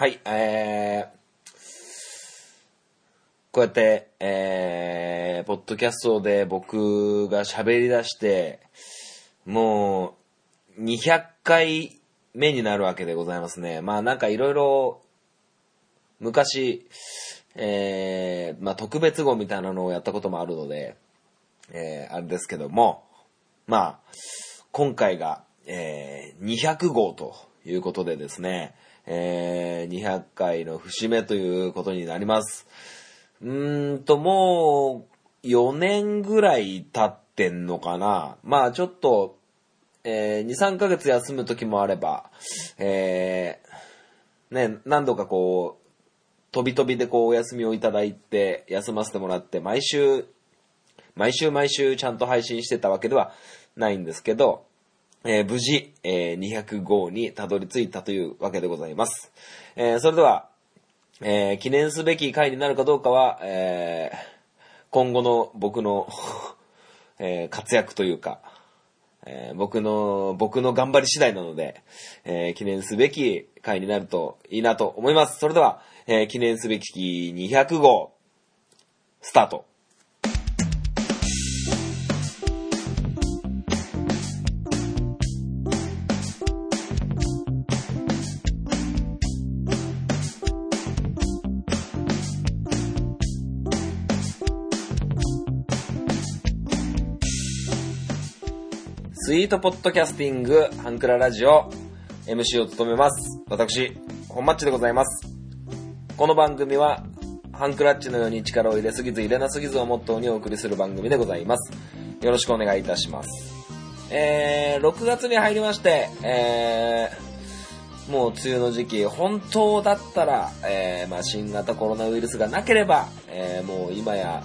はい、えー、こうやって、えー、ポッドキャストで僕が喋り出して、もう、200回目になるわけでございますね。まあなんかいろいろ、昔、えー、まあ特別号みたいなのをやったこともあるので、えー、あれですけども、まあ、今回が、えー、200号ということでですね、えー、200回の節目ということになります。うーんと、もう、4年ぐらい経ってんのかな。まあ、ちょっと、えー、2、3ヶ月休む時もあれば、えー、ね、何度かこう、飛び飛びでこうお休みをいただいて、休ませてもらって、毎週、毎週毎週ちゃんと配信してたわけではないんですけど、えー無事、えー200号にたどり着いたというわけでございます。えーそれでは、えー記念すべき回になるかどうかは、え今後の僕の、え活躍というか、え僕の、僕の頑張り次第なので、え記念すべき回になるといいなと思います。それでは、え記念すべき200号、スタート。スイートポッドキャスティング、ハンクララジオ、MC を務めます。私、本マッチでございます。この番組は、ハンクラッチのように力を入れすぎず入れなすぎずをモットーにお送りする番組でございます。よろしくお願いいたします。えー、6月に入りまして、えー、もう梅雨の時期、本当だったら、えーまあ、新型コロナウイルスがなければ、えーもう今や、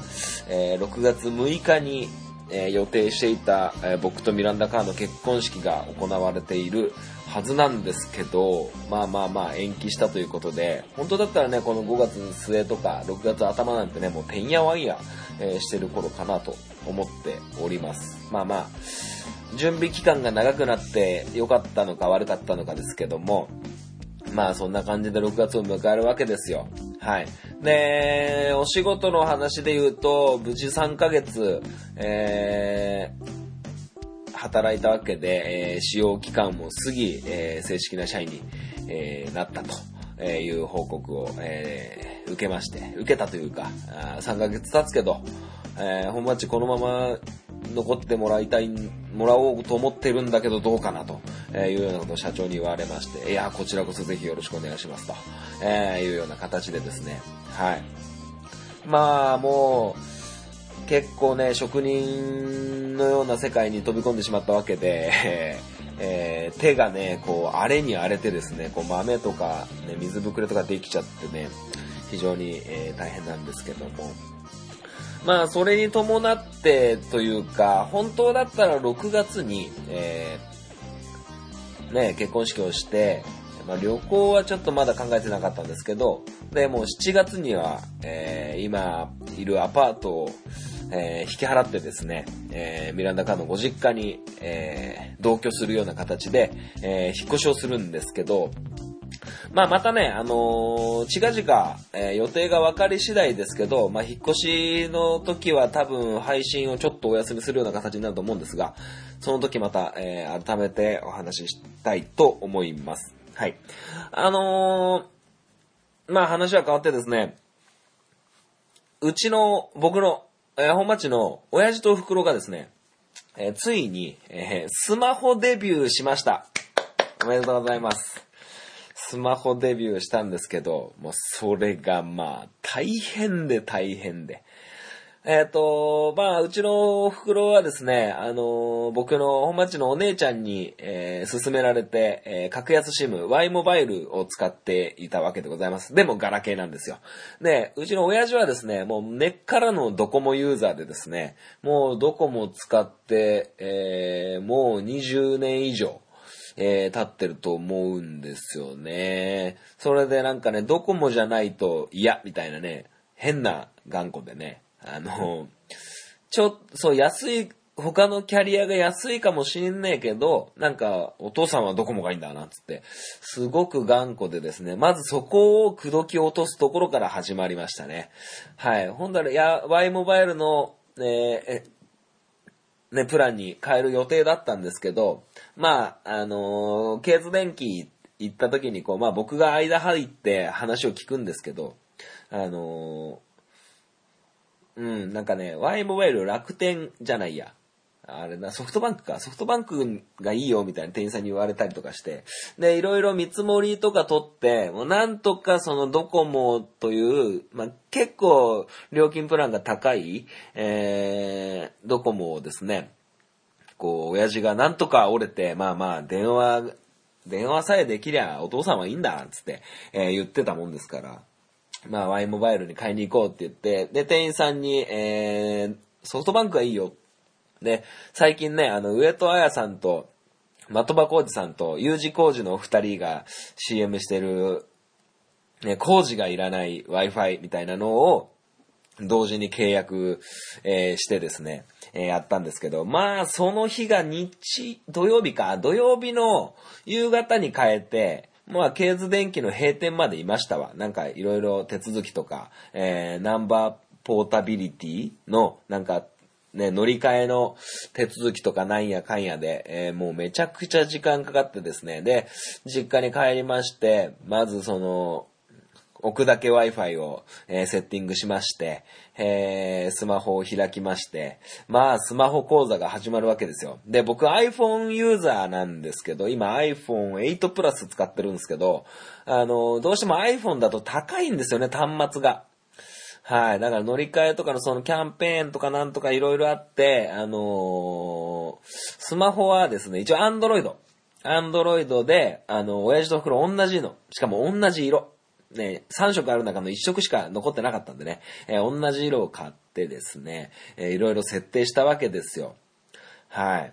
えー6月6日に、えー予定していた、えー僕とミランダ・カーの結婚式が行われているはずなんですけど、まあまあまあ延期したということで、本当だったらね、この5月末とか6月頭なんてね、もうてんやわんや、えーしてる頃かなと思っております。まあまあ、準備期間が長くなって良かったのか悪かったのかですけども、まあそんな感じで6月を迎えるわけですよ。はい。で、お仕事の話で言うと、無事3ヶ月、えー、働いたわけで、えー使用期間も過ぎ、えー正式な社員に、えーなったと。えいう報告を、え受けまして、受けたというか、3ヶ月経つけど、えー本町このまま残ってもらいたい、もらおうと思ってるんだけどどうかなとえーいうようなことを社長に言われまして、いや、こちらこそぜひよろしくお願いしますと、えーいうような形でですね、はい。まあ、もう、結構ね、職人のような世界に飛び込んでしまったわけで、えー手がね、こう、荒れに荒れてですね、こう豆とか、ね、水ぶくれとかできちゃってね、非常に、えー大変なんですけども、まあ、それに伴ってというか、本当だったら6月に、えーね、結婚式をして、まあ、旅行はちょっとまだ考えてなかったんですけど、で、もう7月には、えー今いるアパートを、えー引き払ってですね、えーミランダカーのご実家に、えー同居するような形で、えー引っ越しをするんですけど、まあまたね、あのー近々、えー予定が分かり次第ですけど、まあ引っ越しの時は多分配信をちょっとお休みするような形になると思うんですが、その時また、えー改めてお話ししたいと思います。はい。あのーまあ話は変わってですね、うちの、僕の、えー本町の親父とお袋がですね、えーついに、えースマホデビューしました。おめでとうございます。スマホデビューしたんですけど、もうそれがまあ大変で大変で。えっ、と、まあ、うちのお袋はですね、あの僕の本町のお姉ちゃんに、えー勧められて、えー格安シム、Y モバイルを使っていたわけでございます。でも、ガラケーなんですよ。で、うちの親父はですね、もう根っからのドコモユーザーでですね、もうドコモ使って、えーもう20年以上、えー経ってると思うんですよね。それでなんかね、ドコモじゃないと嫌みたいなね、変な頑固でね、あの、ちょ、そう、安い他のキャリアが安いかもしんねえけど、なんか、お父さんはドコモがいいんだな、つって。すごく頑固でですね、まずそこを口説き落とすところから始まりましたね。はい。ほんだら、や、Y モバイルの、えー、ね、プランに変える予定だったんですけど、まあ、あのー、ケーズ電機行った時に、こう、まあ僕が間入って話を聞くんですけど、あのー、うん、なんかね、ワイモバイル楽天じゃないや。あれな、ソフトバンクか。ソフトバンクがいいよみたいな店員さんに言われたりとかして。で、いろいろ見積もりとか取って、もうなんとかそのドコモという、まあ、結構料金プランが高い、えー、ドコモをですね、こう、親父がなんとか折れて、まあまあ、電話、電話さえできりゃお父さんはいいんだ、つって、えー、言ってたもんですから。まあ、Y モバイルに買いに行こうって言って、で、店員さんに、えー、ソフトバンクがいいよで、最近ね、あの、上戸彩さんと、的場浩二さんと U 字工事のお二人が CM してる、ね、工事がいらない Wi-Fi みたいなのを、同時に契約、えー、してですね、えー、やったんですけど、まあ、その日が日、土曜日か、土曜日の夕方に変えて、まあ、ケーズ電機の閉店までいましたわ。なんか、いろいろ手続きとか、えー、ナンバーポータビリティの、なんか、ね、乗り換えの手続きとかなんやかんやで、えー、もうめちゃくちゃ時間かかってですね、で、実家に帰りまして、まずその、置くだけ Wi-Fi を、えー、セッティングしまして、えー、スマホを開きまして、まあ、スマホ講座が始まるわけですよ。で、僕 iPhone ユーザーなんですけど、今 iPhone8 Plus 使ってるんですけど、あの、どうしても iPhone だと高いんですよね、端末が。はい。だから乗り換えとかのそのキャンペーンとかなんとかいろいろあって、あのー、スマホはですね、一応アンドロイド。アンドロイドで、あの、親父と袋同じの。しかも同じ色。ね、3色ある中の1色しか残ってなかったんでね、えー、同じ色を買ってですね、え、いろいろ設定したわけですよ。はい。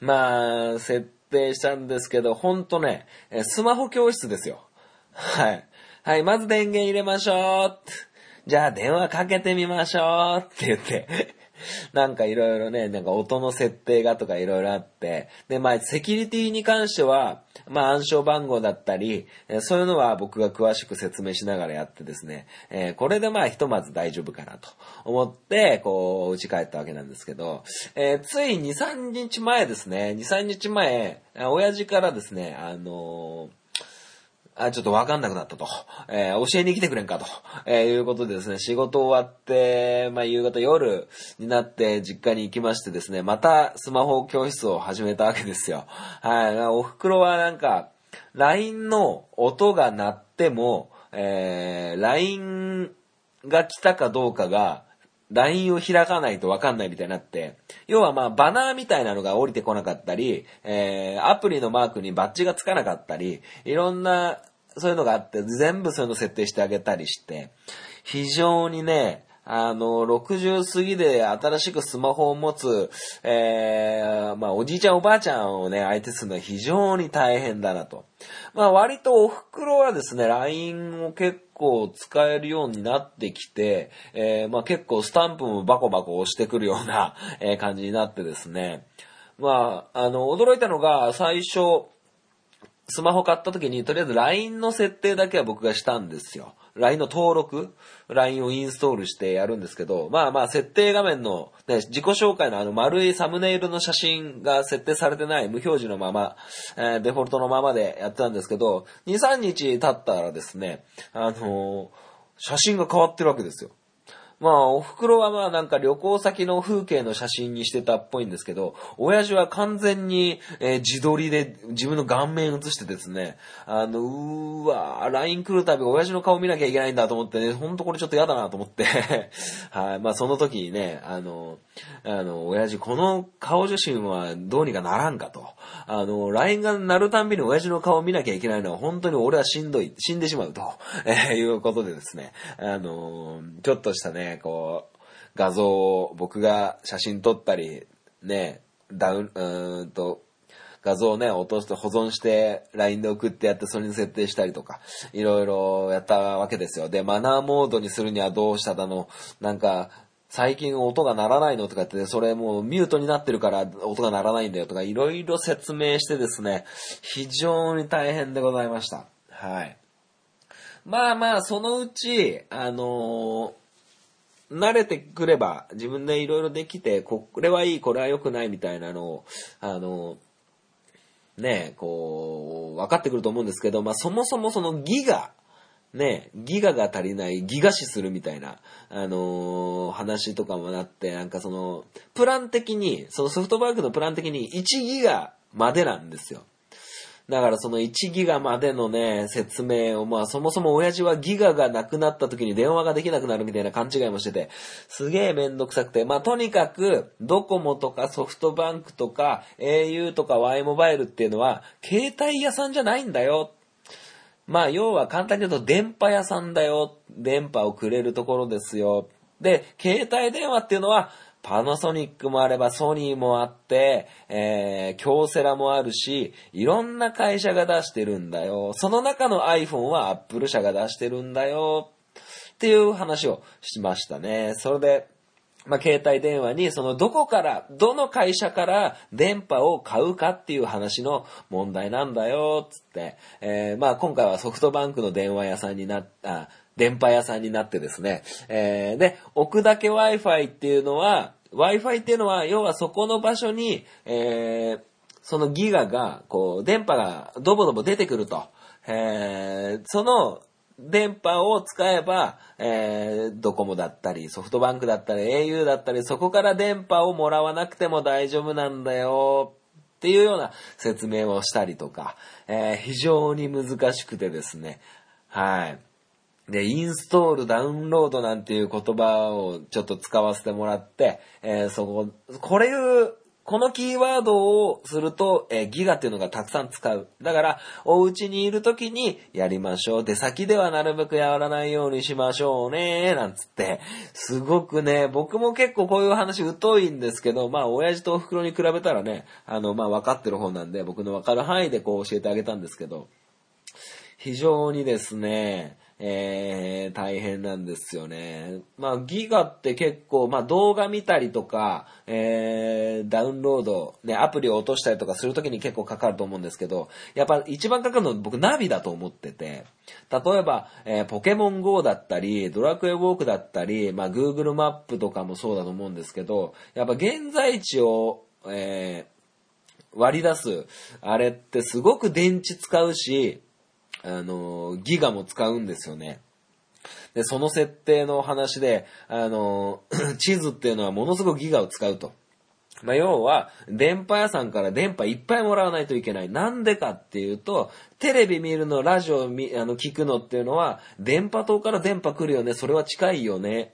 まあ、設定したんですけど、ほんとね、スマホ教室ですよ。はい。はい、まず電源入れましょう。じゃあ電話かけてみましょうって言って なんかいろいろね、なんか音の設定がとかいろいろあって、で、まあ、セキュリティに関しては、まあ、暗証番号だったり、そういうのは僕が詳しく説明しながらやってですね、えー、これでまあ、ひとまず大丈夫かなと思って、こう、打ち帰ったわけなんですけど、えー、つい2、3日前ですね、2、3日前、親父からですね、あのーあ、ちょっとわかんなくなったと。えー、教えに来てくれんかと。えー、いうことでですね、仕事終わって、まあ、夕方夜になって実家に行きましてですね、またスマホ教室を始めたわけですよ。はい。お袋はなんか、LINE の音が鳴っても、えー、LINE が来たかどうかが、LINE を開かないとわかんないみたいになって、要はまあバナーみたいなのが降りてこなかったり、えー、アプリのマークにバッジがつかなかったり、いろんなそういうのがあって、全部そういうの設定してあげたりして、非常にね、あの、60過ぎで新しくスマホを持つ、えー、まあ、おじいちゃんおばあちゃんをね、相手するのは非常に大変だなと。まあ、割とお袋はですね、LINE を結構使えるようになってきて、えー、まあ、結構スタンプもバコバコ押してくるような、え感じになってですね。まあ、あの、驚いたのが、最初、スマホ買った時に、とりあえず LINE の設定だけは僕がしたんですよ。LINE の登録 ?LINE をインストールしてやるんですけど、まあまあ、設定画面の、ね、自己紹介のあの丸いサムネイルの写真が設定されてない無表示のまま、えー、デフォルトのままでやってたんですけど、2、3日経ったらですね、あのー、写真が変わってるわけですよ。まあ、お袋はまあなんか旅行先の風景の写真にしてたっぽいんですけど、親父は完全に、えー、自撮りで自分の顔面写してですね、あの、うーわー、LINE 来るたび親父の顔見なきゃいけないんだと思ってね、ほんとこれちょっと嫌だなと思って はい、まあその時にね、あの、あの、親父この顔写真はどうにかならんかと。あの、LINE が鳴るたんびに親父の顔を見なきゃいけないのは本当に俺はしんどい、死んでしまうと、えー、いうことでですね、あの、ちょっとしたね、こう、画像を僕が写真撮ったり、ね、ダウン、うーんと、画像をね、落として保存して LINE で送ってやってそれに設定したりとか、いろいろやったわけですよ。で、マナーモードにするにはどうしただの、なんか、最近音が鳴らないのとかって、それもうミュートになってるから音が鳴らないんだよとか、いろいろ説明してですね、非常に大変でございました。はい。まあまあ、そのうち、あのー慣れてくれば、自分でいろいろできて、これはいい、これは良くないみたいなのを、あのね、こう、分かってくると思うんですけど、まあそもそもそのギガ、ね、ギガが足りない、ギガ視するみたいな、あのー話とかもなって、なんかその、プラン的に、そのソフトバンクのプラン的に1ギガまでなんですよ。だからその1ギガまでのね、説明を、まあそもそも親父はギガがなくなった時に電話ができなくなるみたいな勘違いもしてて、すげえめんどくさくて、まあとにかく、ドコモとかソフトバンクとか au とか Y モバイルっていうのは、携帯屋さんじゃないんだよ。まあ要は簡単に言うと電波屋さんだよ。電波をくれるところですよ。で、携帯電話っていうのは、パナソニックもあればソニーもあって、えー、京セラもあるし、いろんな会社が出してるんだよ。その中の iPhone は Apple 社が出してるんだよ。っていう話をしましたね。それで、まあ、携帯電話に、そのどこから、どの会社から電波を買うかっていう話の問題なんだよ、つって。えーまあ、今回はソフトバンクの電話屋さんになった、電波屋さんになってですね。えーで、置くだけ Wi-Fi っていうのは、Wi-Fi っていうのは、要はそこの場所に、えーそのギガが、こう、電波がドボドボ出てくると。えーその、電波を使えば、えードコモだったり、ソフトバンクだったり、au だったり、そこから電波をもらわなくても大丈夫なんだよ。っていうような説明をしたりとか、えー非常に難しくてですね。はい。で、インストール、ダウンロードなんていう言葉をちょっと使わせてもらって、えーそこ、これいう、このキーワードをすると、えーギガっていうのがたくさん使う。だから、お家にいる時にやりましょう。出先ではなるべくやらないようにしましょうね。なんつって、すごくね、僕も結構こういう話疎いんですけど、まあ、親父とお袋に比べたらね、あの、まあ、分かってる方なんで、僕の分かる範囲でこう教えてあげたんですけど、非常にですね、えー、大変なんですよね。まあ、ギガって結構、まあ、動画見たりとか、えー、ダウンロード、ね、アプリを落としたりとかするときに結構かかると思うんですけど、やっぱ一番かかるのは僕ナビだと思ってて、例えば、えーポケモン GO だったり、ドラクエウォークだったり、まあ、Google マップとかもそうだと思うんですけど、やっぱ現在地を、えー割り出す、あれってすごく電池使うし、あの、ギガも使うんですよね。で、その設定の話で、あの、地図っていうのはものすごくギガを使うと。まあ、要は、電波屋さんから電波いっぱいもらわないといけない。なんでかっていうと、テレビ見るの、ラジオ見あの聞くのっていうのは、電波塔から電波来るよね。それは近いよね。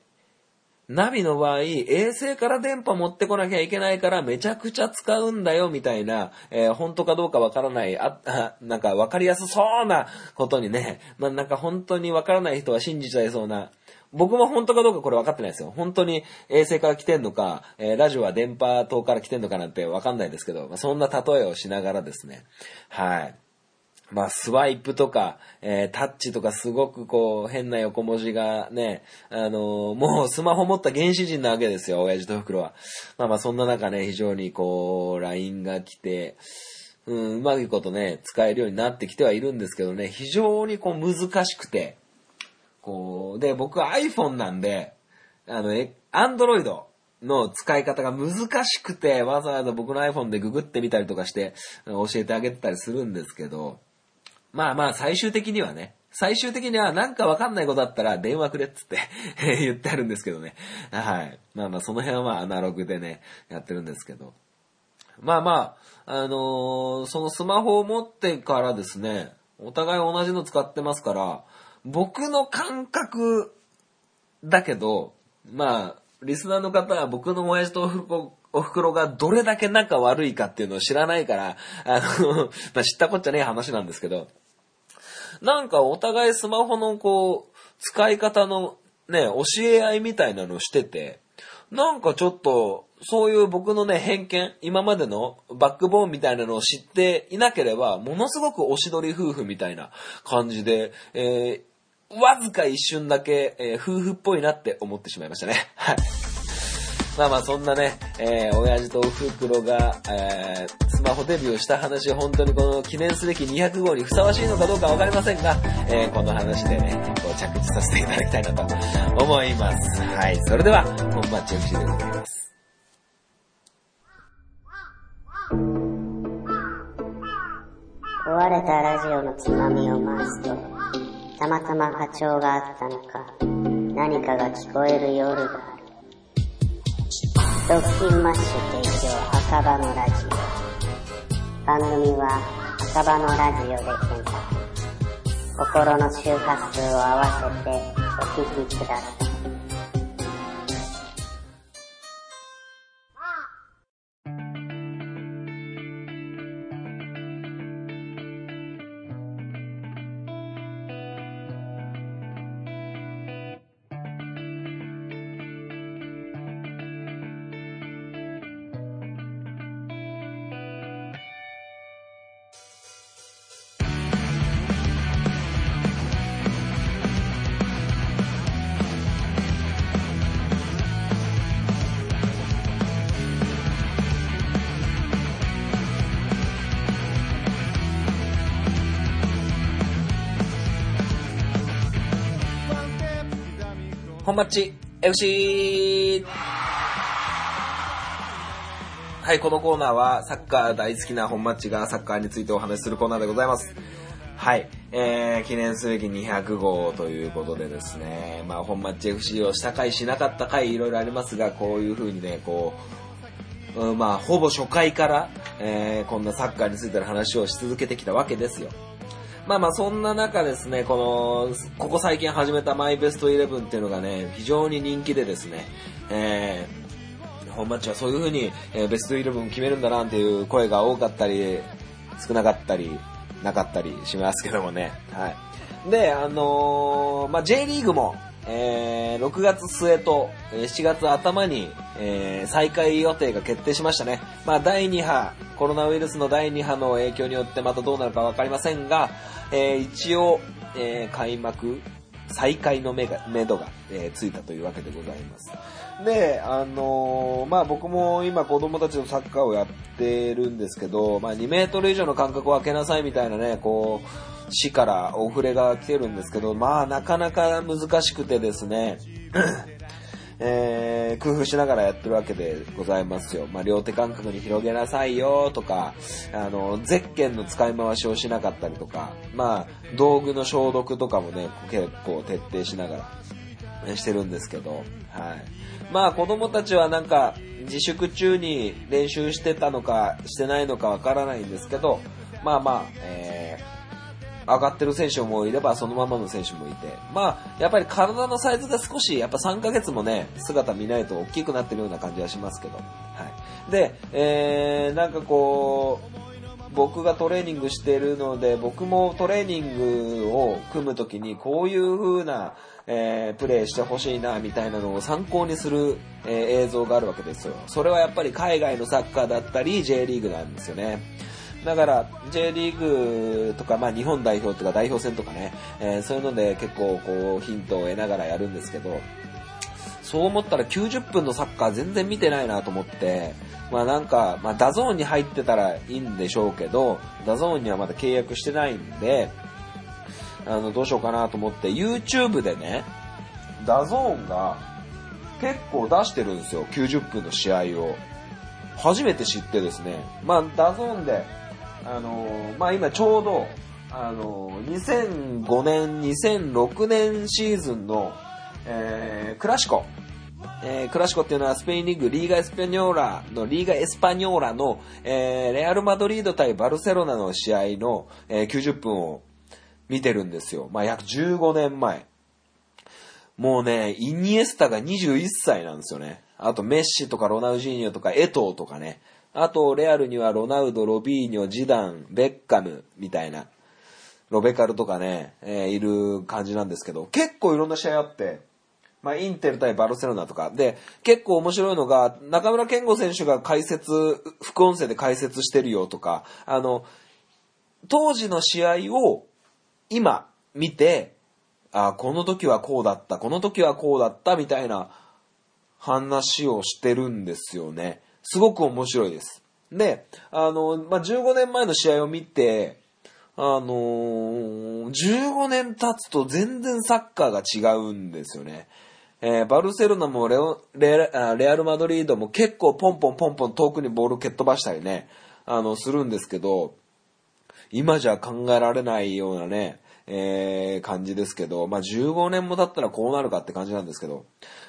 ナビの場合、衛星から電波持ってこなきゃいけないからめちゃくちゃ使うんだよみたいな、えー本当かどうかわからない、あ、あ なんかわかりやすそうなことにね、まあ、なんか本当にわからない人は信じちゃいそうな、僕も本当かどうかこれ分かってないですよ。本当に衛星から来てんのか、えーラジオは電波塔から来てんのかなんて分かんないですけど、まあ、そんな例えをしながらですね、はい。まあ、スワイプとか、えータッチとかすごくこう、変な横文字がね、あのーもうスマホ持った原始人なわけですよ、親父と袋は。まあまあ、そんな中ね、非常にこう、LINE が来て、うん、うまいことね、使えるようになってきてはいるんですけどね、非常にこう、難しくて、こう、で、僕 iPhone なんで、あの、え Android の使い方が難しくて、わざわざ僕の iPhone でググってみたりとかして、教えてあげてたりするんですけど、まあまあ最終的にはね、最終的にはなんかわかんないことだったら電話くれっつって 言ってあるんですけどね。はい。まあまあその辺はまあアナログでね、やってるんですけど。まあまあ、あのーそのスマホを持ってからですね、お互い同じの使ってますから、僕の感覚だけど、まあ、リスナーの方は僕の親父とおふくお袋がどれだけ仲悪いかっていうのを知らないから、あの、ま、知ったこっちゃねえ話なんですけど、なんかお互いスマホのこう、使い方のね、教え合いみたいなのをしてて、なんかちょっと、そういう僕のね、偏見、今までのバックボーンみたいなのを知っていなければ、ものすごくおしどり夫婦みたいな感じで、えーわずか一瞬だけ、えー夫婦っぽいなって思ってしまいましたね。はい。まあまあそんなね、えー、親父とおふくろが、えー、スマホデビューした話、本当にこの記念すべき200号にふさわしいのかどうかわかりませんが、えー、この話でね、こう着地させていただきたいなと思います。はい、それでは、本番中止でございます。壊れたラジオのつまみを回すと、たまたま波長があったのか、何かが聞こえる夜が。ドッキンマッシュ提供赤羽のラジオ。番組は赤羽のラジオで検索。心の周波数を合わせてお聞きください。本マッチ FC! はい、このコーナーはサッカー大好きな本マッチがサッカーについてお話しするコーナーでございます。はい、えー、記念すべき200号ということでですね、まあ本マッチ FC をした回しなかった回いろいろありますが、こういう風にね、こう、うん、まあほぼ初回から、えー、こんなサッカーについての話をし続けてきたわけですよ。まあまあそんな中ですね、この、ここ最近始めたマイベストイレブンっていうのがね、非常に人気でですね、えー、本マッチはそういう風に、えー、ベストイレブン決めるんだなっていう声が多かったり、少なかったり、なかったりしますけどもね。はい。で、あのー、まあ J リーグも、えー、6月末と7月頭に、えー、再開予定が決定しましたね。まあ、第2波、コロナウイルスの第2波の影響によってまたどうなるかわかりませんが、えー、一応、え、開幕、再開の目が、目処が、え、ついたというわけでございます。で、あの、まあ僕も今子供たちのサッカーをやってるんですけど、まあ2メートル以上の間隔を空けなさいみたいなね、こう、市からお触れが来てるんですけど、まあなかなか難しくてですね、えー、工夫しながらやってるわけでございますよ。まあ、両手感覚に広げなさいよとか、あの、ゼッケンの使い回しをしなかったりとか、まあ、道具の消毒とかもね、結構徹底しながらしてるんですけど、はい。まあ、子供たちはなんか、自粛中に練習してたのか、してないのかわからないんですけど、まあまあ、えー上がってる選手もいれば、そのままの選手もいて、まあ、やっぱり体のサイズが少し、やっぱ3ヶ月もね、姿見ないと大きくなってるような感じはしますけど、はい。で、えー、なんかこう、僕がトレーニングしてるので、僕もトレーニングを組むときに、こういう風な、えー、プレイしてほしいな、みたいなのを参考にする、えー、映像があるわけですよ。それはやっぱり海外のサッカーだったり、J リーグなんですよね。だから J リーグとか、まあ、日本代表とか代表戦とかね、えー、そういうので結構こうヒントを得ながらやるんですけど、そう思ったら90分のサッカー全然見てないなと思って、まあなんか、まあダゾーンに入ってたらいいんでしょうけど、ダゾーンにはまだ契約してないんで、あの、どうしようかなと思って、YouTube でね、ダゾーンが結構出してるんですよ、90分の試合を。初めて知ってですね、まあダゾーンであの、まあ今ちょうど、あのー、2005年、2006年シーズンの、えー、クラシコ。えー、クラシコっていうのはスペインリーグ、リーガエスパニョーラの、リーガエスパニョーラの、えー、レアルマドリード対バルセロナの試合の、えー、90分を見てるんですよ。まあ約15年前。もうね、イニエスタが21歳なんですよね。あとメッシとかロナウジーニョとかエトーとかね。あと、レアルにはロナウド、ロビーニョ、ジダン、ベッカムみたいな、ロベカルとかね、えー、いる感じなんですけど、結構いろんな試合あって、まあ、インテル対バルセロナとか。で、結構面白いのが、中村健吾選手が解説、副音声で解説してるよとか、あの、当時の試合を今見て、あこの時はこうだった、この時はこうだったみたいな話をしてるんですよね。すごく面白いです。で、あの、まあ、15年前の試合を見て、あのー15年経つと全然サッカーが違うんですよね。えーバルセロナもレオレレアル・マドリードも結構ポンポンポンポン遠くにボール蹴っ飛ばしたりね、あの、するんですけど、今じゃ考えられないようなね、えー感じですけど、まあ、15年も経ったらこうなるかって感じなんですけど、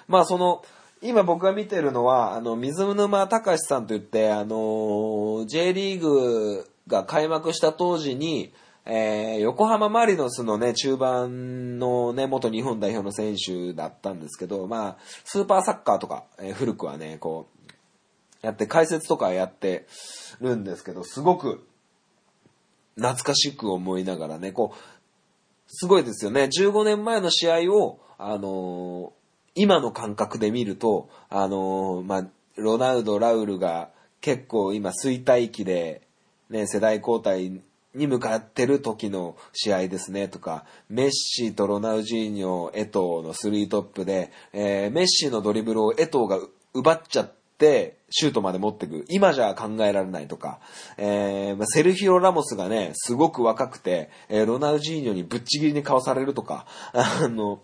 まあ、その、今僕が見てるのは、あの、水沼隆さんといって、あの J リーグが開幕した当時に、えー横浜マリノスのね、中盤のね、元日本代表の選手だったんですけど、まあ、スーパーサッカーとか、えー古くはね、こう、やって、解説とかやってるんですけど、すごく、懐かしく思いながらね、こう、すごいですよね。15年前の試合を、あのー今の感覚で見ると、あのーまあ、ロナウド、ラウルが結構今衰退期で、ね、世代交代に向かってる時の試合ですねとか、メッシとロナウジーニョ、エトーのスリートップで、えーメッシのドリブルをエトーが奪っちゃって、シュートまで持ってく。今じゃ考えられないとか、えーセルヒオ・ラモスがね、すごく若くて、えーロナウジーニョにぶっちぎりにかわされるとか、あの、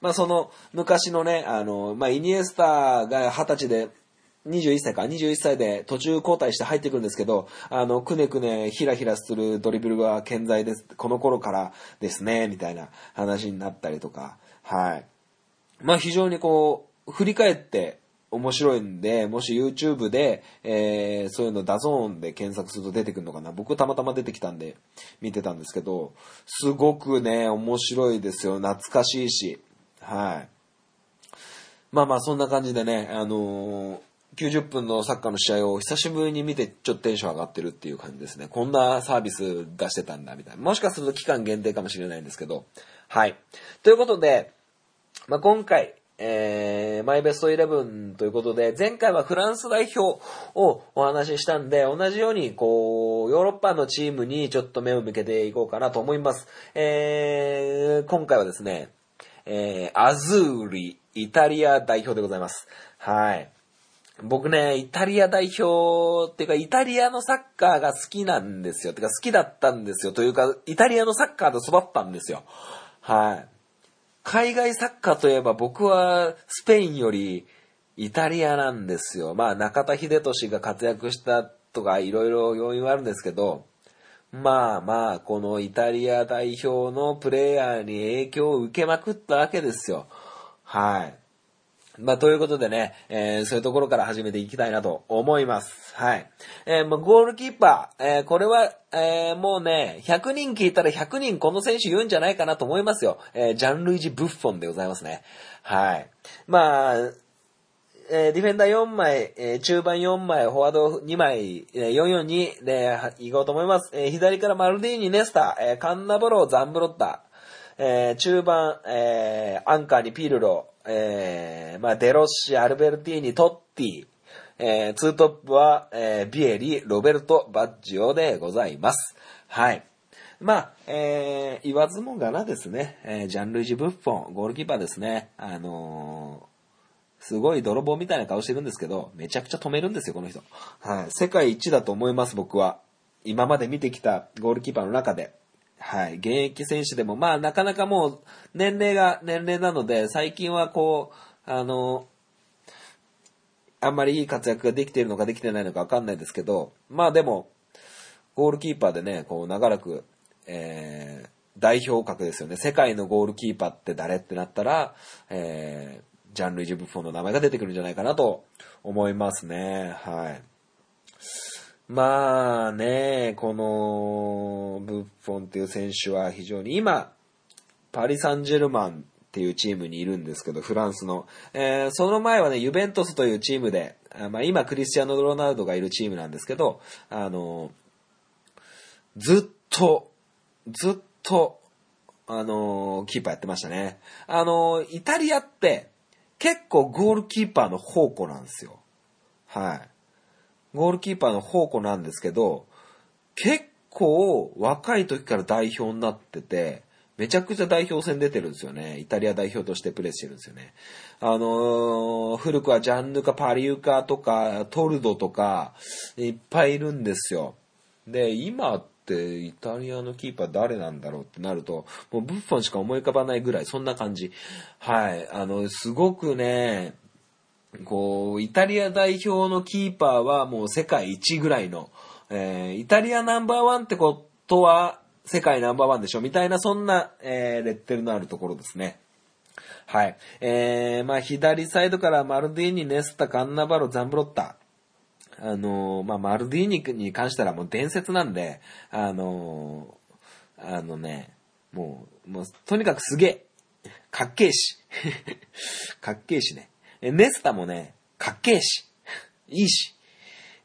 まあその昔のね、あの、まあイニエスタが二十歳で、21歳か、21歳で途中交代して入ってくるんですけど、あの、くねくね、ひらひらするドリブルが健在です。この頃からですね、みたいな話になったりとか、はい。まあ非常にこう、振り返って面白いんで、もし YouTube で、えーそういうのダゾーンで検索すると出てくるのかな。僕たまたま出てきたんで見てたんですけど、すごくね、面白いですよ。懐かしいし。はい。まあまあそんな感じでね、あのー90分のサッカーの試合を久しぶりに見てちょっとテンション上がってるっていう感じですね。こんなサービス出してたんだみたいな。もしかすると期間限定かもしれないんですけど。はい。ということで、まあ、今回、えー、マイベストイレブンということで、前回はフランス代表をお話ししたんで、同じように、こう、ヨーロッパのチームにちょっと目を向けていこうかなと思います。えー、今回はですね、えー、アズーリ、イタリア代表でございます。はい。僕ね、イタリア代表っていうか、イタリアのサッカーが好きなんですよ。てか、好きだったんですよ。というか、イタリアのサッカーで育ったんですよ。はい。海外サッカーといえば僕はスペインよりイタリアなんですよ。まあ中田秀俊が活躍したとかいろいろ要因はあるんですけど、まあまあこのイタリア代表のプレイヤーに影響を受けまくったわけですよ。はい。まあ、ということでね、えーそういうところから始めていきたいなと思います。はい。えーまあ、ゴールキーパー、えーこれは、えーもうね、100人聞いたら100人この選手言うんじゃないかなと思いますよ。えージャンルイジ・ブッフォンでございますね。はい。まあ、えーディフェンダー4枚、えー中盤4枚、フォワード2枚、えー442で、は行こうと思います。えー左からマルディーニ、ネスタ、えーカンナボロ、ザンブロッタ、えー中盤、えーアンカーにピルロ、えーまあ、デロッシ、アルベルティーニ、トッティ、えーツートップは、えービエリ、ロベルト、バッジオでございます。はい。まあ、えー言わずもがなですね、えージャンルイジ・ブッフォン、ゴールキーパーですね。あのすごい泥棒みたいな顔してるんですけど、めちゃくちゃ止めるんですよ、この人。はい。世界一だと思います、僕は。今まで見てきたゴールキーパーの中で。はい。現役選手でも、まあ、なかなかもう、年齢が年齢なので、最近はこう、あの、あんまりいい活躍ができているのかできてないのかわかんないですけど、まあでも、ゴールキーパーでね、こう長らく、えー、代表格ですよね。世界のゴールキーパーって誰ってなったら、えー、ジャンルイジ・ブッフォンの名前が出てくるんじゃないかなと思いますね。はい。まあね、このブッフォンっていう選手は非常に今、パリ・サンジェルマンっていうチームにいるんですけど、フランスの。えーその前はね、ユベントスというチームで、あまあ今クリスチアーノ・ロナウドがいるチームなんですけど、あの、ずっと、ずっと、あの、キーパーやってましたね。あの、イタリアって結構ゴールキーパーの宝庫なんですよ。はい。ゴールキーパーの宝庫なんですけど、結構若い時から代表になってて、めちゃくちゃ代表戦出てるんですよね。イタリア代表としてプレーしてるんですよね。あのー古くはジャンヌカ・パリウカとか、トルドとか、いっぱいいるんですよ。で、今ってイタリアのキーパー誰なんだろうってなると、もうブッフォンしか思い浮かばないぐらい、そんな感じ。はい。あの、すごくね、こう、イタリア代表のキーパーはもう世界一ぐらいの、えーイタリアナンバーワンってことは世界ナンバーワンでしょみたいな、そんな、えーレッテルのあるところですね。はい。えー、まあ、左サイドからマルディーニ、ネスタ、カンナバロ、ザンブロッタ。あのまあ、マルディーニに関してはもう伝説なんで、あのあのね、もう、もう、とにかくすげえ。かっけえし。かっけえしね。えネスタもね、かっけえし。いいし。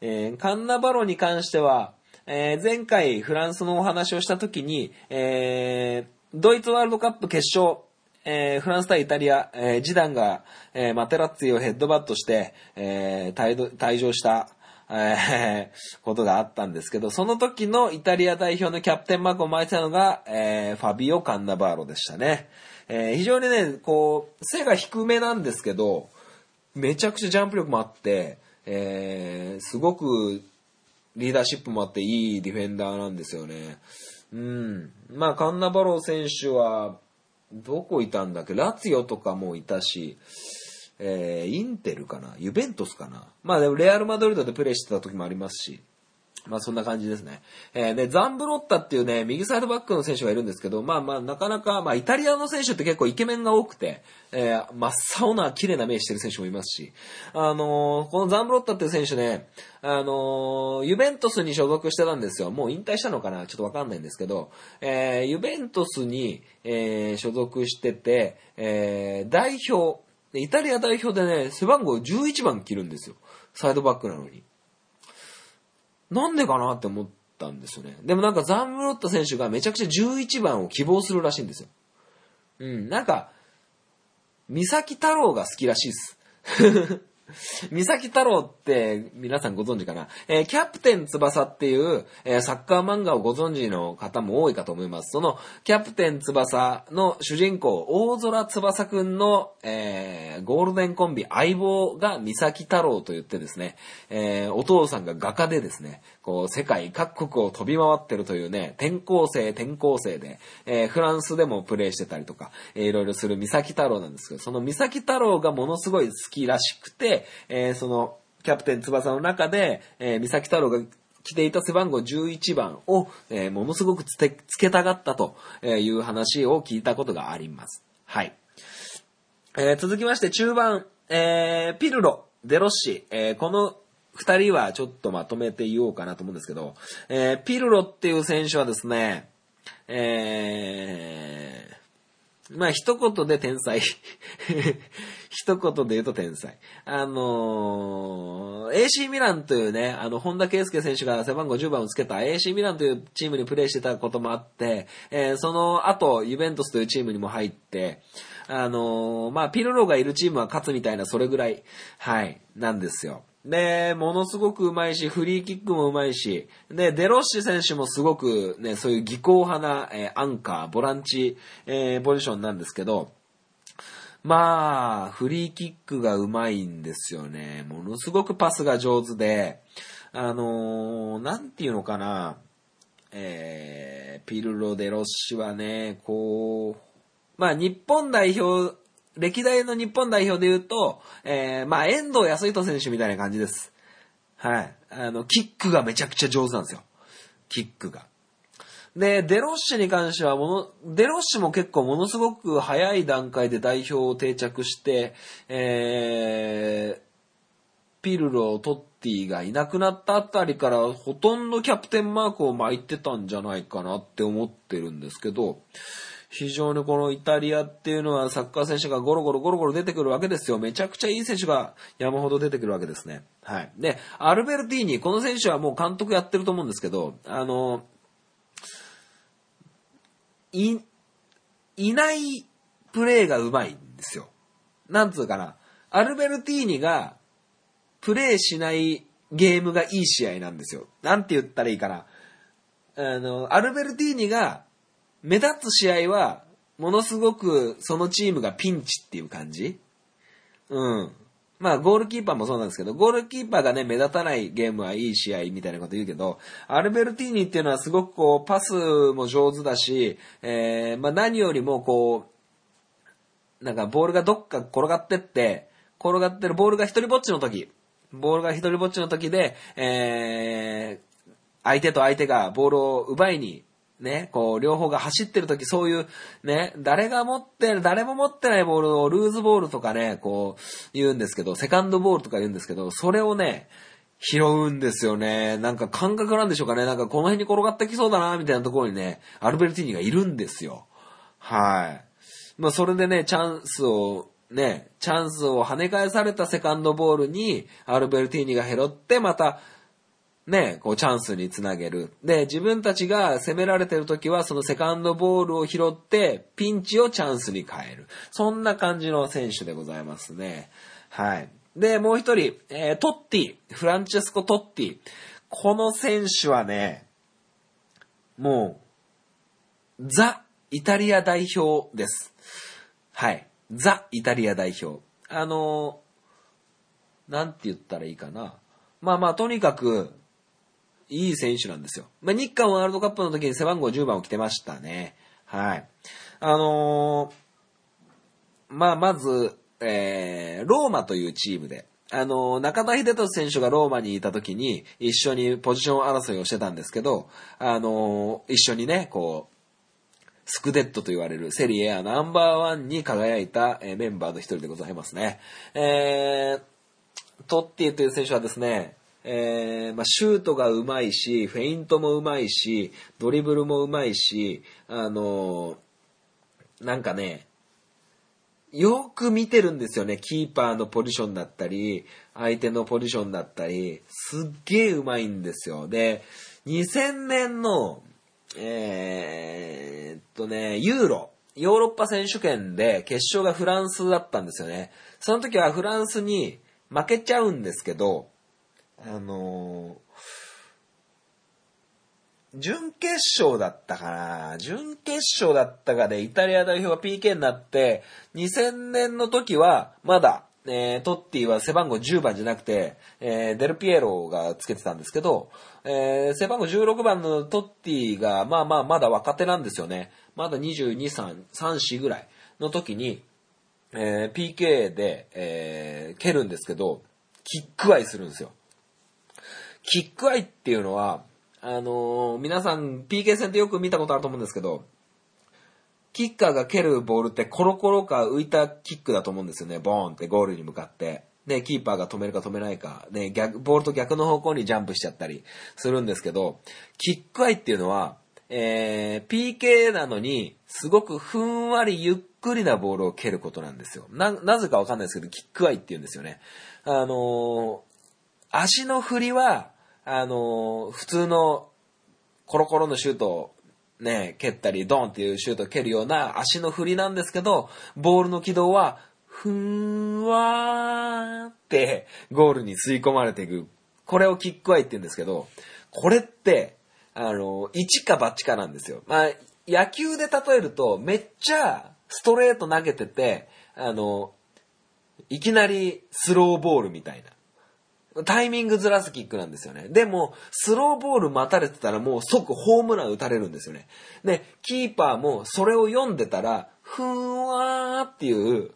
えーカンナバロに関しては、えー前回フランスのお話をした時に、えードイツワールドカップ決勝、えーフランス対イタリア、えージダンが、えーマテラッツィをヘッドバットして、えー退退場した、えーことがあったんですけど、その時のイタリア代表のキャプテンマークを巻いてたのが、えーファビオ・カンナバーロでしたね。えー非常にね、こう、背が低めなんですけど、めちゃくちゃジャンプ力もあって、えーすごくリーダーシップもあっていいディフェンダーなんですよね。うん。まあ、カンナバロー選手は、どこいたんだっけ？ラツィオとかもいたし、えーインテルかな？ユベントスかな？まあでもレアル・マドリードでプレーしてた時もありますし、まあそんな感じですね。えーで、ザンブロッタっていうね、右サイドバックの選手がいるんですけど、まあまあなかなか、まあイタリアの選手って結構イケメンが多くて、えー真っ青な綺麗な目してる選手もいますし、あのーこのザンブロッタっていう選手ね、あのユベントスに所属してたんですよ。もう引退したのかな？ちょっとわかんないんですけど、えーユベントスに、えー所属してて、え代表、でイタリア代表でね、背番号11番着るんですよ。サイドバックなのに。なんでかなって思ったんですよね。でもなんかザンブロッタ選手がめちゃくちゃ11番を希望するらしいんですよ。うん、なんか、三崎太郎が好きらしいっす。三崎太郎って皆さんご存知かな、えーキャプテン翼っていう、えーサッカー漫画をご存知の方も多いかと思います。そのキャプテン翼の主人公、大空翼くんの、えーゴールデンコンビ相棒が三崎太郎と言ってですね、えお父さんが画家でですね、こう世界各国を飛び回ってるというね、転校生転校生で、えーフランスでもプレーしてたりとか、えーいろいろする三崎太郎なんですけど、その三崎太郎がものすごい好きらしくて、えーそのキャプテン翼の中で、えー三崎太郎が着ていた背番号11番を、えーものすごくつてつけたがったという話を聞いたことがあります。はい。えー続きまして中盤、えーピルロ、デロッシ、えーこの二人はちょっとまとめて言おうかなと思うんですけど、えーピルロっていう選手はですね、えーまあ一言で天才。一言で言うと天才。あのー AC ミランというね、あの、本田圭佑選手が背番号10番をつけた AC ミランというチームにプレーしてたこともあって、えーその後、ユベントスというチームにも入って、あのーまあ、ピルロがいるチームは勝つみたいな、それぐらい、はい、なんですよ。で、ものすごくうまいし、フリーキックもうまいし、で、デロッシ選手もすごくね、そういう技巧派な、えーアンカー、ボランチ、えーポジションなんですけど、まあ、フリーキックがうまいんですよね。ものすごくパスが上手で、あのーなんていうのかな、えー、ピルロ・デロッシはね、こう、まあ日本代表、歴代の日本代表で言うと、えー、まあ遠藤康人選手みたいな感じです。はい。あの、キックがめちゃくちゃ上手なんですよ。キックが。で、デロッシュに関してはもの、デロッシュも結構ものすごく早い段階で代表を定着して、えー、ピルロ、トッティがいなくなったあたりからほとんどキャプテンマークを巻いてたんじゃないかなって思ってるんですけど、非常にこのイタリアっていうのはサッカー選手がゴロゴロゴロゴロ出てくるわけですよ。めちゃくちゃいい選手が山ほど出てくるわけですね。はい。で、アルベルティーニ、この選手はもう監督やってると思うんですけど、あの、い、いないプレーがうまいんですよ。なんつうかな。アルベルティーニがプレーしないゲームがいい試合なんですよ。なんて言ったらいいかな。あの、アルベルティーニが目立つ試合は、ものすごくそのチームがピンチっていう感じ？うん。まあ、ゴールキーパーもそうなんですけど、ゴールキーパーがね、目立たないゲームはいい試合みたいなこと言うけど、アルベルティーニっていうのはすごくこう、パスも上手だし、えー、まあ何よりもこう、なんかボールがどっか転がってって、転がってるボールが一人ぼっちの時、ボールが一人ぼっちの時で、えー、相手と相手がボールを奪いに、ね、こう、両方が走ってる時、そういう、ね、誰が持ってる、誰も持ってないボールをルーズボールとかね、こう、言うんですけど、セカンドボールとか言うんですけど、それをね、拾うんですよね。なんか感覚なんでしょうかね。なんかこの辺に転がってきそうだな、みたいなところにね、アルベルティーニがいるんですよ。はい。まあ、それでね、チャンスを、ね、チャンスを跳ね返されたセカンドボールに、アルベルティーニが拾って、また、ね、こうチャンスにつなげる。で、自分たちが攻められてる時は、そのセカンドボールを拾って、ピンチをチャンスに変える。そんな感じの選手でございますね。はい。で、もう一人、えートッティ、フランチェスコ・トッティ。この選手はね、もう、ザ・イタリア代表です。はい。ザ・イタリア代表。あのーなんて言ったらいいかな。まあまあ、とにかく、いい選手なんですよ。まあ、日韓ワールドカップの時に背番号10番を着てましたね。はい。あのーまあ、まず、えー、ローマというチームで、あのー中田秀俊選手がローマにいた時に一緒にポジション争いをしてたんですけど、あのー一緒にね、こう、スクデットと言われるセリエ A ナンバーワンに輝いたえメンバーの一人でございますね。えー、トッティという選手はですね、えーまあ、シュートがうまいし、フェイントもうまいし、ドリブルもうまいし、あのーなんかね、よく見てるんですよね。キーパーのポジションだったり、相手のポジションだったり、すっげえうまいんですよ。で、2000年の、えーっとね、ユーロ、ヨーロッパ選手権で決勝がフランスだったんですよね。その時はフランスに負けちゃうんですけど、あのー準決勝だったかな準決勝だったかでイタリア代表が PK になって、2000年の時はまだ、えートッティは背番号10番じゃなくて、えーデルピエロがつけてたんですけど、えー背番号16番のトッティが、まあまあまだ若手なんですよね。まだ22、3、3、4ぐらいの時に、えー PK で、えー蹴るんですけど、キックアイするんですよ。キックアイっていうのは、あのー皆さん PK 戦ってよく見たことあると思うんですけど、キッカーが蹴るボールってコロコロか浮いたキックだと思うんですよね。ボーンってゴールに向かって。で、キーパーが止めるか止めないか。で、逆、ボールと逆の方向にジャンプしちゃったりするんですけど、キックアイっていうのは、えー、PK なのに、すごくふんわりゆっくりなボールを蹴ることなんですよ。な、なぜかわかんないですけど、キックアイって言うんですよね。あのー足の振りは、あのー普通のコロコロのシュートをね、蹴ったり、ドンっていうシュートを蹴るような足の振りなんですけど、ボールの軌道は、ふんわーってゴールに吸い込まれていく。これをキックアイって言うんですけど、これって、あの、一か八かなんですよ。まあ、野球で例えると、めっちゃストレート投げてて、あの、いきなりスローボールみたいな。タイミングずらすキックなんですよね。でも、スローボール待たれてたらもう即ホームラン打たれるんですよね。で、キーパーもそれを読んでたら、ふんわーっていう、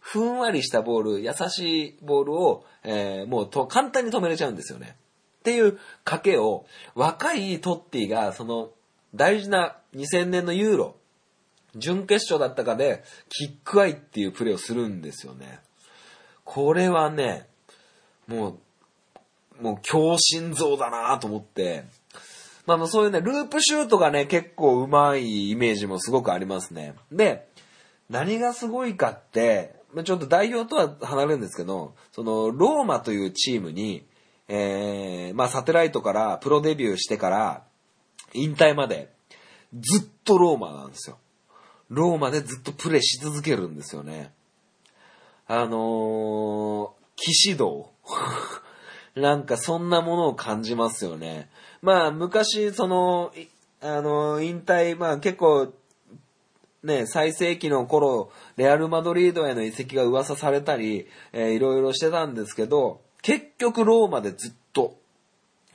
ふんわりしたボール、優しいボールを、えーもうと簡単に止めれちゃうんですよね。っていう賭けを、若いトッティが、その、大事な2000年のユーロ、準決勝だったかで、キックアイっていうプレーをするんですよね。これはね、もう、もう強心臓だなと思って、まあそういうね、ループシュートがね、結構上手いイメージもすごくありますね。で、何がすごいかって、ちょっと代表とは離れるんですけど、その、ローマというチームに、えー、まあサテライトからプロデビューしてから、引退まで、ずっとローマなんですよ。ローマでずっとプレーし続けるんですよね。あのー、騎士道。なんかそんなものを感じますよね。まあ昔、その、あの、引退、まあ結構ね、最盛期の頃、レアル・マドリードへの移籍が噂されたり、えーいろいろしてたんですけど、結局ローマでずっと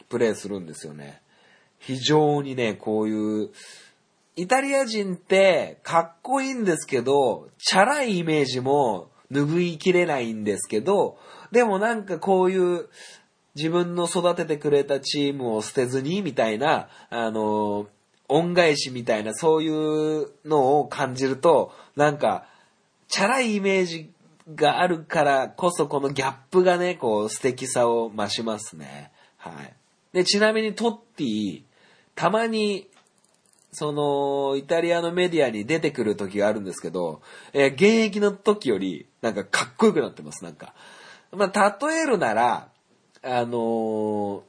プレーするんですよね。非常にね、こういう、イタリア人ってかっこいいんですけど、チャラいイメージも拭いきれないんですけど、でもなんかこういう自分の育ててくれたチームを捨てずにみたいな、あの、恩返しみたいなそういうのを感じると、なんか、チャラいイメージがあるからこそこのギャップがね、こう素敵さを増しますね。はい。で、ちなみにトッティ、たまにその、イタリアのメディアに出てくる時があるんですけど、えー現役の時より、なんかかっこよくなってます、なんか。まあ、例えるなら、あのー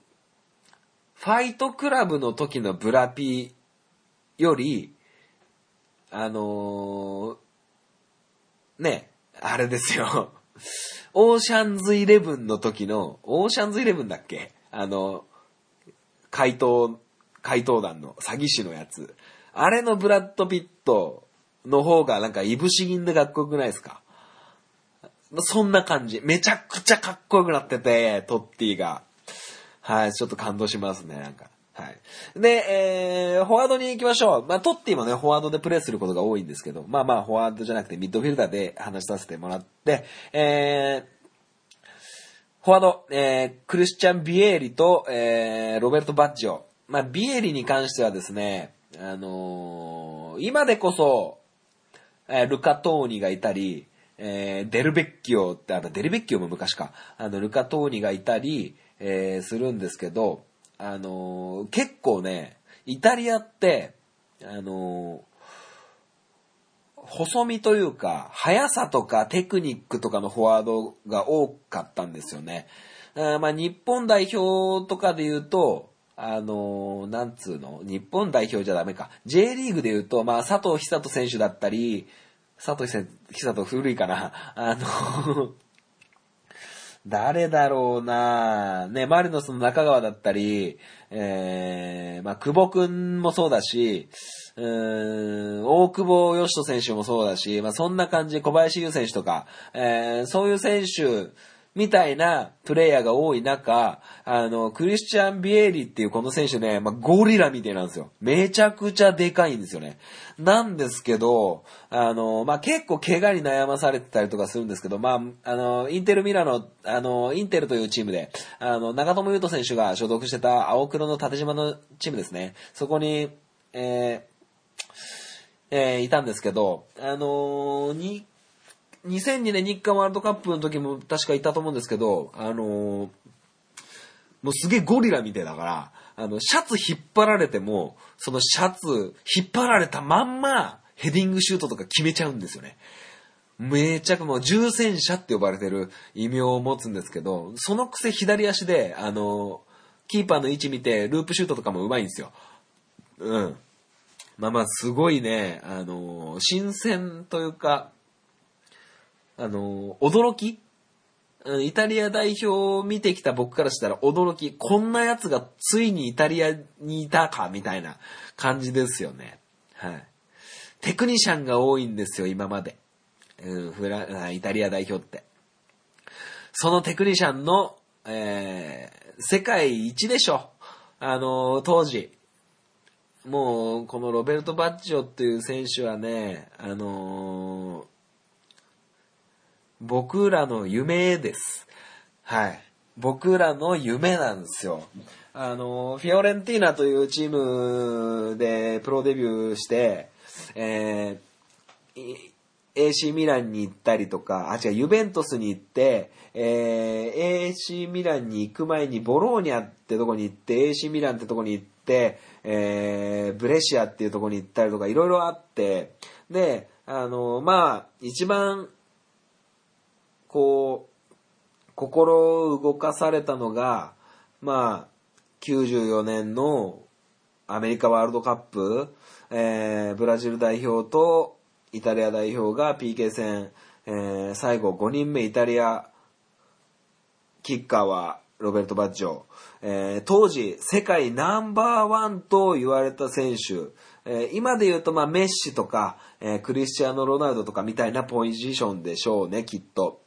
ファイトクラブの時のブラピより、あのーね、あれですよ。オーシャンズイレブンの時の、オーシャンズイレブンだっけ？あの、怪盗、怪盗団の詐欺師のやつ。あれのブラッド・ピットの方がなんかいぶし銀でかっこよくないですか？そんな感じ。めちゃくちゃかっこよくなってて、トッティが。はい、ちょっと感動しますね、なんか。はい。で、えー、フォワードに行きましょう。まあ、トッティもね、フォワードでプレーすることが多いんですけど、まあまあ、フォワードじゃなくてミッドフィルダーで話させてもらって、えー、フォワード、えー、クリスチャン・ビエーリと、えー、ロベルト・バッジョ。まあ、ビエーリに関してはですね、あのー今でこそ、えールカトーニがいたり、えーデルベッキオって、あの、デルベッキオも昔か、あの、ルカトーニがいたり、えーするんですけど、あのー結構ね、イタリアって、あの細身というか、速さとかテクニックとかのフォワードが多かったんですよね。あまあ、日本代表とかで言うと、あのーなんつうの？日本代表じゃダメか。J リーグで言うと、まあ、佐藤久人選手だったり、佐藤久人古いかな。あの 誰だろうなね、マリノスの中川だったり、えー、まあ、久保くんもそうだし、うーん、大久保嘉人選手もそうだし、まあ、そんな感じ、小林優選手とか、えー、そういう選手、みたいなプレイヤーが多い中、あの、クリスチャン・ビエリっていうこの選手ね、まあ、ゴリラみたいなんですよ。めちゃくちゃでかいんですよね。なんですけど、あの、まあ、結構怪我に悩まされてたりとかするんですけど、まあ、あの、インテルミラノ、あの、インテルというチームで、あの、長友佑都選手が所属してた青黒の縦島のチームですね。そこに、えーえーいたんですけど、あのー、2002年日韓ワールドカップの時も確かいたと思うんですけど、あのーもうすげえゴリラみたいだから、あの、シャツ引っ張られても、そのシャツ引っ張られたまんま、ヘディングシュートとか決めちゃうんですよね。めちゃくもう重戦車って呼ばれてる異名を持つんですけど、そのくせ左足で、あの、キーパーの位置見て、ループシュートとかもうまいんですよ。うん。まあまあ、すごいね、あの、新鮮というか、あの、驚き？イタリア代表を見てきた僕からしたら驚き、こんな奴がついにイタリアにいたか、みたいな感じですよね。はい。テクニシャンが多いんですよ、今まで。うん、フラ、イタリア代表って。そのテクニシャンの、えー、世界一でしょ。あの、当時。もう、このロベルト・バッジョっていう選手はね、あの僕らの夢です。はい。僕らの夢なんですよ。あの、フィオレンティーナというチームでプロデビューして、えー AC ミランに行ったりとか、あ、違う、ユベントスに行って、えー AC ミランに行く前にボローニャってとこに行って、AC ミランってとこに行って、えーブレシアっていうとこに行ったりとか、いろいろあって、で、あの、まあ、一番、こう、心を動かされたのが、まあ、94年のアメリカワールドカップ、えーブラジル代表とイタリア代表が PK 戦、えー最後5人目イタリア、キッカーはロベルト・バッジョ、えー当時世界ナンバーワンと言われた選手、えー今で言うと、まあ、メッシとか、えークリスチアーノ・ロナウドとかみたいなポジションでしょうね、きっと。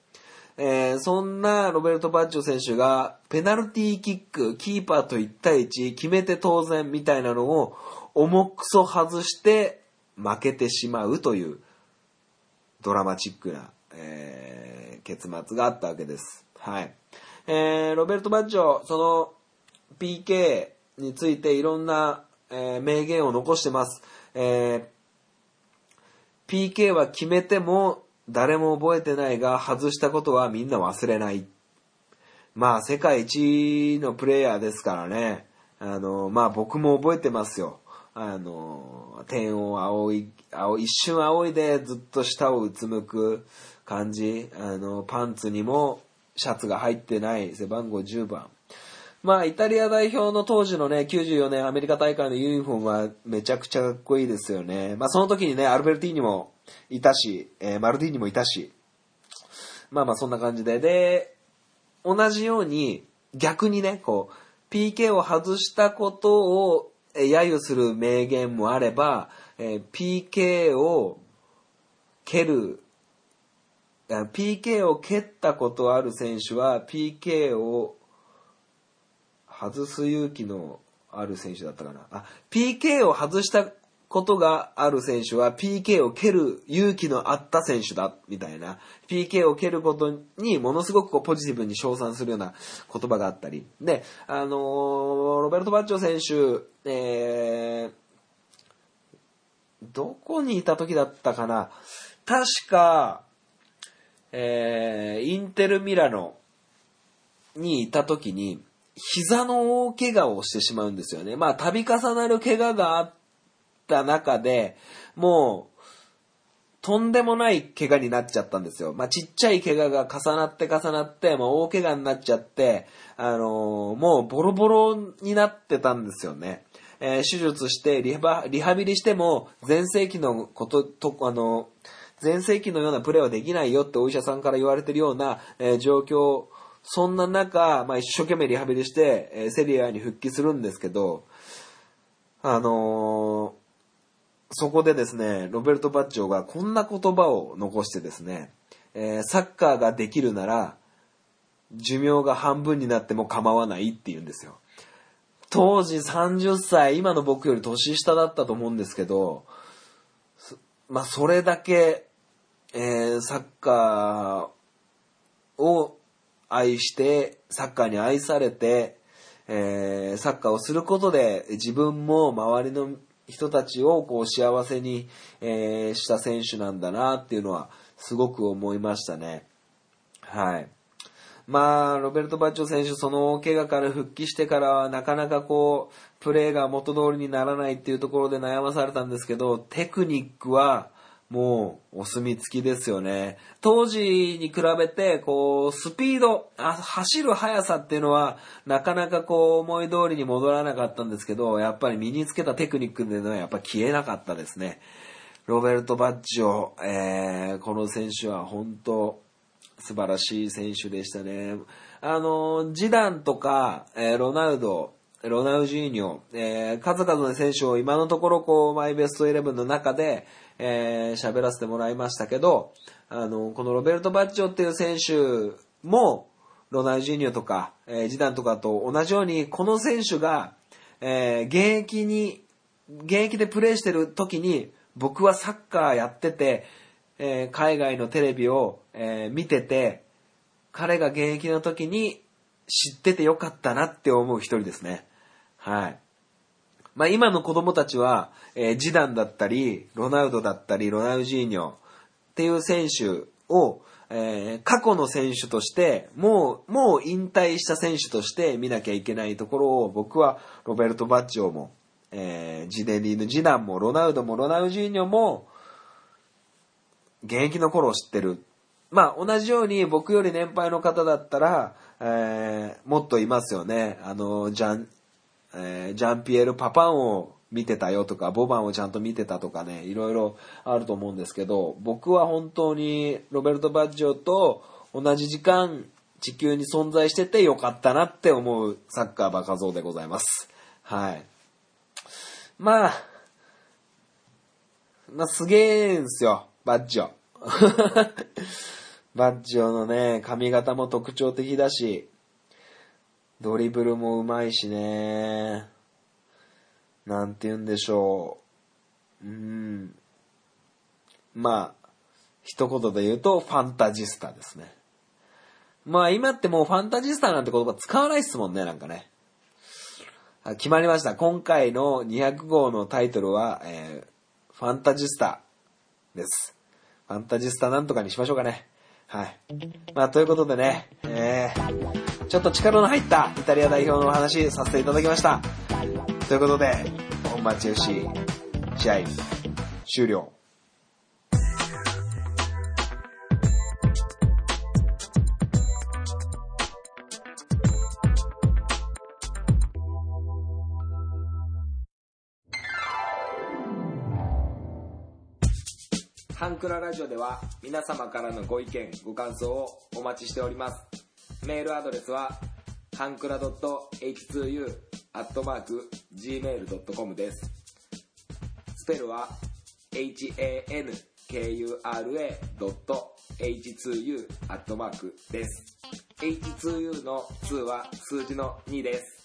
えーそんなロベルト・バッジョ選手が、ペナルティーキック、キーパーと1対1、決めて当然みたいなのを、重くそ外して、負けてしまうという、ドラマチックな、えー結末があったわけです。はい。えーロベルト・バッジョ、その PK についていろんな、えー名言を残してます。えー PK は決めても誰も覚えてないが外したことはみんな忘れない。まあ世界一のプレイヤーですからね。あの、まあ僕も覚えてますよ。あの、天を仰い、仰い一瞬仰いでずっと下をうつむく感じ。あの、パンツにもシャツが入ってない背番号10番。まあ、イタリア代表の当時のね、94年アメリカ大会のユニフォームはめちゃくちゃかっこいいですよね。まあ、その時にね、アルベルティーニもいたし、えーマルディーニもいたし、まあまあそんな感じで。で、同じように逆にね、こう、PK を外したことをえ揶揄する名言もあれば、えー PK を蹴る、PK を蹴ったことある選手は PK を外す勇気のある選手だったかな。あ、PK を外したことがある選手は PK を蹴る勇気のあった選手だ、みたいな。PK を蹴ることにものすごくこうポジティブに称賛するような言葉があったり。で、あのーロベルト・バッチョ選手、えー、どこにいた時だったかな。確か、えー、インテル・ミラノにいた時に、膝の大怪我をしてしまうんですよね。まあ、度重なる怪我があった中で、もう、とんでもない怪我になっちゃったんですよ。まあ、ちっちゃい怪我が重なって重なって、もう大怪我になっちゃって、あのーもうボロボロになってたんですよね。えー手術してリハ、リハビリしても、全盛期のこと、と、あの、全盛期のようなプレーはできないよってお医者さんから言われてるような、えー状況、そんな中、まあ、一生懸命リハビリして、えセリアに復帰するんですけど、あのーそこでですね、ロベルト・バッジョがこんな言葉を残してですね、えーサッカーができるなら、寿命が半分になっても構わないって言うんですよ。当時30歳、今の僕より年下だったと思うんですけど、まあ、それだけ、えーサッカーを愛して、サッカーに愛されて、えーサッカーをすることで自分も周りの人たちをこう幸せに、えーした選手なんだなっていうのはすごく思いましたね。はい。まあ、ロベルト・バッチョ選手、その怪我から復帰してからは、なかなかこう、プレーが元通りにならないっていうところで悩まされたんですけど、テクニックは、もう、お墨付きですよね。当時に比べて、こう、スピード、走る速さっていうのは、なかなかこう、思い通りに戻らなかったんですけど、やっぱり身につけたテクニックっていうのは、やっぱ消えなかったですね。ロベルト・バッジョ、えー、この選手は本当、素晴らしい選手でしたね。あの、ジダンとか、えーロナウド、ロナウジーニョ、えー数々の選手を今のところこう、マイベストイレブンの中で、えー喋らせてもらいましたけど、あの、このロベルト・バッチョっていう選手も、ロナウジーニョとか、えージダンとかと同じように、この選手が、えー現役に、現役でプレーしてる時に、僕はサッカーやってて、えー海外のテレビを、えー見てて、彼が現役の時に知っててよかったなって思う一人ですね。はい。まあ今の子供たちは、えージダンだったり、ロナウドだったり、ロナウジーニョっていう選手を、えー過去の選手として、もう、もう引退した選手として見なきゃいけないところを、僕はロベルト・バッジョも、えージデニーヌ・ジダンも、ロナウドも、ロナウジーニョも、現役の頃を知ってる。まあ、同じように僕より年配の方だったら、えーもっといますよね。あの、ジャン、えージャンピエール・パパンを見てたよとか、ボバンをちゃんと見てたとかね、いろいろあると思うんですけど、僕は本当にロベルト・バッジョと同じ時間地球に存在しててよかったなって思うサッカーバカ像でございます。はい。まあ、まあ、すげえんすよ、バッジョ。バッジョのね、髪型も特徴的だし、ドリブルもうまいしね。なんて言うんでしょう。うん。まあ、一言で言うと、ファンタジスタですね。まあ今ってもうファンタジスタなんて言葉使わないっすもんね、なんかね。あ決まりました。今回の200号のタイトルは、えー、ファンタジスタです。ファンタジスタなんとかにしましょうかね。はい。まあということでね、えー、ちょっと力の入ったイタリア代表のお話させていただきました。ということで、本町 FC 試合終了。ハンクララジオでは皆様からのご意見、ご感想をお待ちしております。メールアドレスは、ハンクラ .h2u.gmail.com です。スペルは、hankura.h2u です。h2u の2は数字の2です。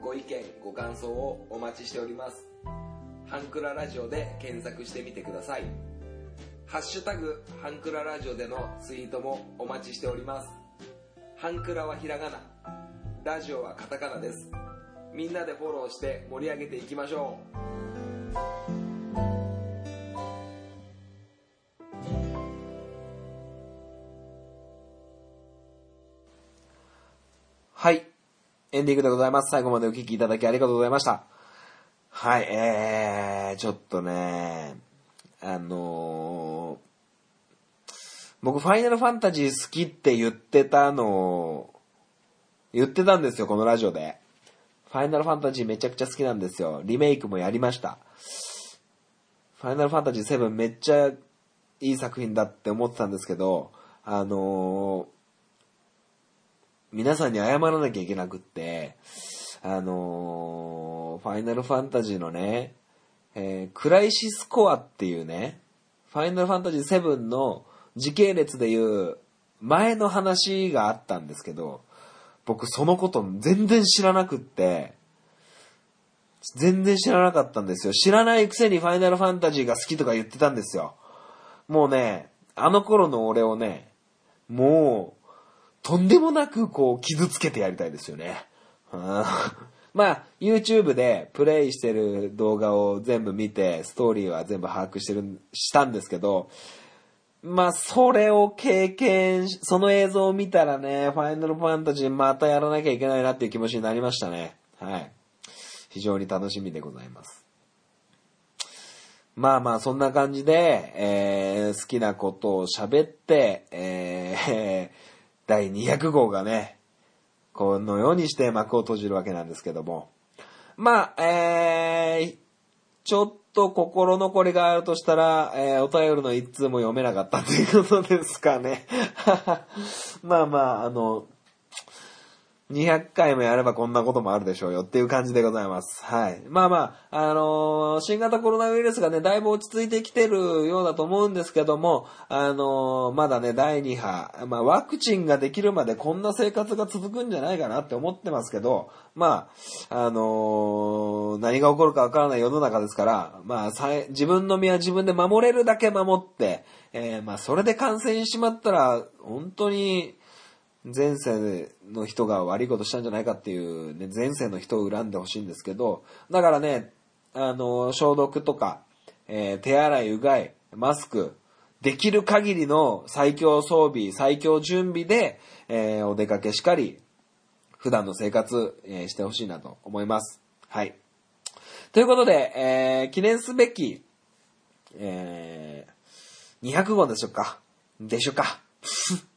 ご意見ご感想をお待ちしております。ハンクララジオで検索してみてください。ハッシュタグハンクララジオでのツイートもお待ちしております。ハンクラはひらがな。ラジオはカタカナです。みんなでフォローして盛り上げていきましょう。はい。エンディングでございます。最後までお聞きいただきありがとうございました。はい、えー、ちょっとね、あのー僕ファイナルファンタジー好きって言ってたの、言ってたんですよ、このラジオで。ファイナルファンタジーめちゃくちゃ好きなんですよ。リメイクもやりました。ファイナルファンタジー7めっちゃいい作品だって思ってたんですけど、あのー皆さんに謝らなきゃいけなくって、あのーファイナルファンタジーのね、えークライシスコアっていうね、ファイナルファンタジー7の時系列でいう前の話があったんですけど、僕そのこと全然知らなくって、全然知らなかったんですよ。知らないくせにファイナルファンタジーが好きとか言ってたんですよ。もうね、あの頃の俺をね、もう、とんでもなくこう傷つけてやりたいですよね。まあ、YouTube でプレイしてる動画を全部見て、ストーリーは全部把握してる、したんですけど、まあ、それを経験し、その映像を見たらね、ファイナルファンタジーまたやらなきゃいけないなっていう気持ちになりましたね。はい。非常に楽しみでございます。まあまあ、そんな感じで、えー好きなことを喋って、えー第200号がね、このようにして幕を閉じるわけなんですけども。まあ、えー、ちょっと心残りがあるとしたら、えーお便りの一通も読めなかったということですかね。まあまあ、あの、200回もやればこんなこともあるでしょうよっていう感じでございます。はい。まあまあ、あのー新型コロナウイルスがね、だいぶ落ち着いてきてるようだと思うんですけども、あのーまだね、第2波、まあワクチンができるまでこんな生活が続くんじゃないかなって思ってますけど、まあ、あのー何が起こるかわからない世の中ですから、まあ、自分の身は自分で守れるだけ守って、えまあ、それで感染しまったら、本当に、前世の人が悪いことしたんじゃないかっていうね、前世の人を恨んでほしいんですけど、だからね、あの、消毒とか、えー手洗い、うがい、マスク、できる限りの最強装備、最強準備で、えーお出かけしかり、普段の生活、えーしてほしいなと思います。はい。ということで、えー記念すべき、えー200号でしょうか。でしょうか。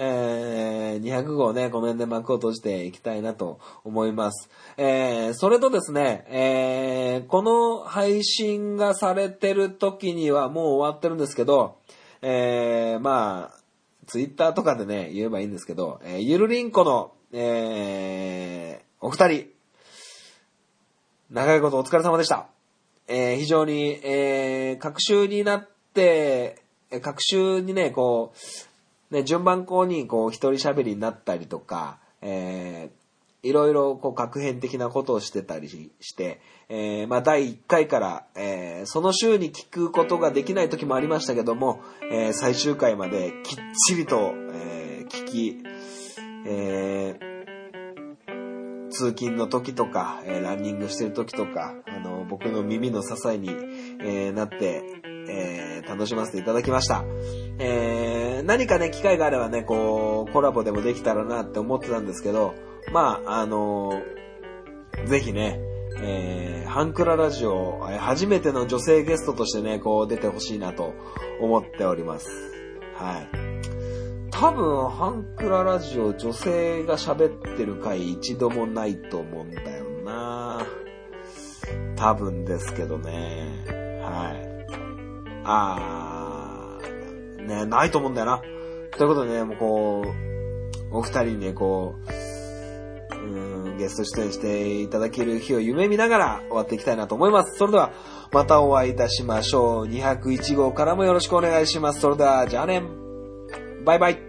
えー、200号ね、この辺で幕を閉じていきたいなと思います。えー、それとですね、えー、この配信がされてる時にはもう終わってるんですけど、えー、まあ、ツイッターとかでね、言えばいいんですけど、えー、ゆるりんこの、えー、お二人、長いことお疲れ様でした。えー、非常に、えー、各週になって、各週にね、こう、ね、順番こうに、こう、一人喋りになったりとか、えー、いろいろ、こう、確変的なことをしてたりして、えー、まあ、第1回から、えー、その週に聞くことができない時もありましたけども、えー、最終回まできっちりと、えー、聞き、えー、通勤の時とか、えーランニングしてる時とか、あの、僕の耳の支えに、えーなって、えー楽しませていただきました。えー何かね、機会があればね、こう、コラボでもできたらなって思ってたんですけど、まあ、あのぜひね、えーハンクララジオ、初めての女性ゲストとしてね、こう出てほしいなと思っております。はい。多分、ハンクララジオ女性が喋ってる回一度もないと思うんだよな多分ですけどね。はい。あー、ね、ないと思うんだよな。ということでね、もうこう、お二人にね、こう、うんゲスト出演していただける日を夢見ながら終わっていきたいなと思います。それでは、またお会いいたしましょう。201号からもよろしくお願いします。それでは、じゃあね。バイバイ。